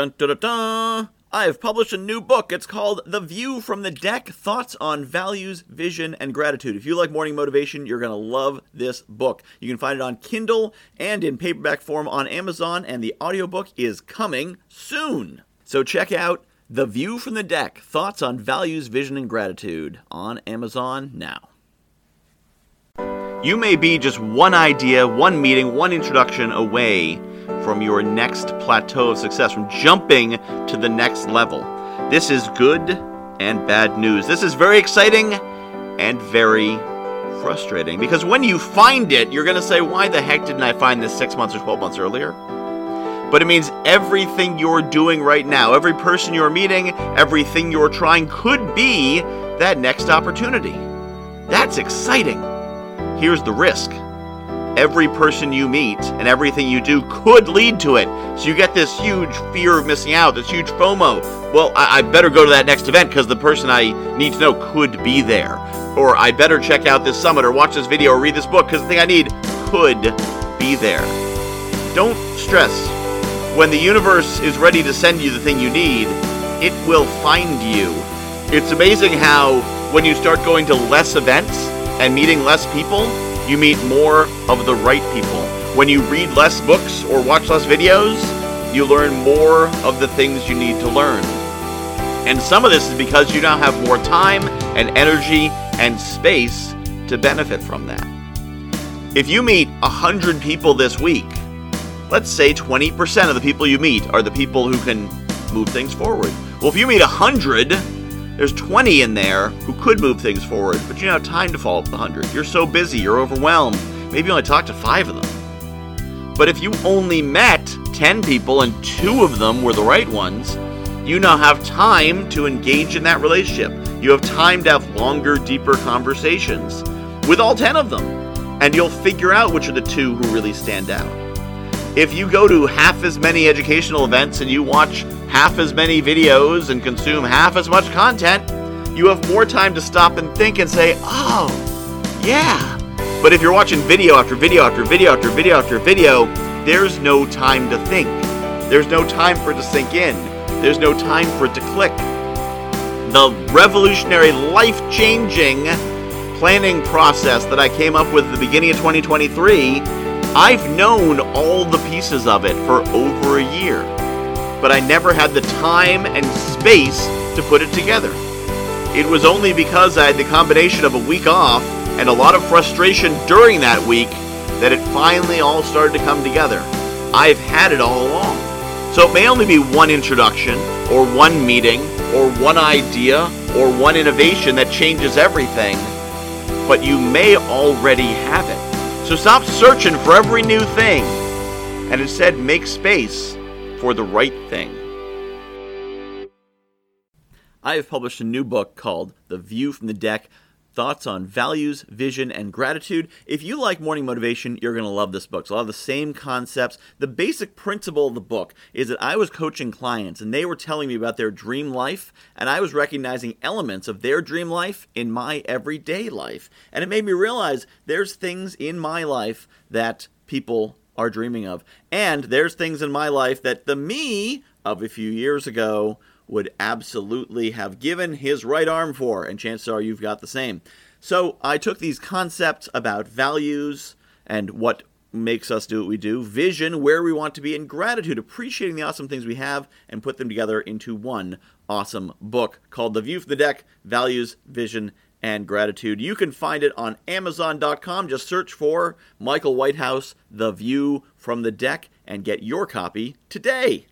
Dun dun dun dun! I've published a new book. It's called The View from the Deck Thoughts on Values, Vision, and Gratitude. If you like morning motivation, you're going to love this book. You can find it on Kindle and in paperback form on Amazon, and the audiobook is coming soon. So check out The View from the Deck Thoughts on Values, Vision, and Gratitude on Amazon now. You may be just one idea, one meeting, one introduction away from your next plateau of success, from jumping to the next level. This is good and bad news. This is very exciting and very frustrating because when you find it, you're going to say, Why the heck didn't I find this six months or 12 months earlier? But it means everything you're doing right now, every person you're meeting, everything you're trying could be that next opportunity. That's exciting. Here's the risk every person you meet and everything you do could lead to it. So you get this huge fear of missing out, this huge FOMO. Well, I, I better go to that next event because the person I need to know could be there. Or I better check out this summit or watch this video or read this book because the thing I need could be there. Don't stress. When the universe is ready to send you the thing you need, it will find you. It's amazing how when you start going to less events and meeting less people, you meet more of the right people. When you read less books or watch less videos, you learn more of the things you need to learn. And some of this is because you now have more time and energy and space to benefit from that. If you meet 100 people this week, let's say 20% of the people you meet are the people who can move things forward. Well, if you meet 100, there's 20 in there who could move things forward, but you don't have time to follow up the 100. You're so busy, you're overwhelmed. Maybe you only talk to five of them. But if you only met 10 people and two of them were the right ones, you now have time to engage in that relationship. You have time to have longer, deeper conversations with all 10 of them. And you'll figure out which are the two who really stand out. If you go to half as many educational events and you watch half as many videos and consume half as much content, you have more time to stop and think and say, oh, yeah. But if you're watching video after video after video after video after video, there's no time to think. There's no time for it to sink in. There's no time for it to click. The revolutionary, life changing planning process that I came up with at the beginning of 2023, I've known all the pieces of it for over a year but I never had the time and space to put it together. It was only because I had the combination of a week off and a lot of frustration during that week that it finally all started to come together. I've had it all along. So it may only be one introduction, or one meeting, or one idea, or one innovation that changes everything, but you may already have it. So stop searching for every new thing and instead make space for the right thing. I have published a new book called The View from the Deck Thoughts on Values, Vision, and Gratitude. If you like morning motivation, you're going to love this book. It's a lot of the same concepts. The basic principle of the book is that I was coaching clients and they were telling me about their dream life, and I was recognizing elements of their dream life in my everyday life. And it made me realize there's things in my life that people are dreaming of. And there's things in my life that the me of a few years ago would absolutely have given his right arm for, and chances are you've got the same. So I took these concepts about values and what makes us do what we do, vision, where we want to be, and gratitude, appreciating the awesome things we have, and put them together into one awesome book called The View from the Deck Values, Vision, and gratitude. You can find it on Amazon.com. Just search for Michael Whitehouse, The View from the Deck, and get your copy today.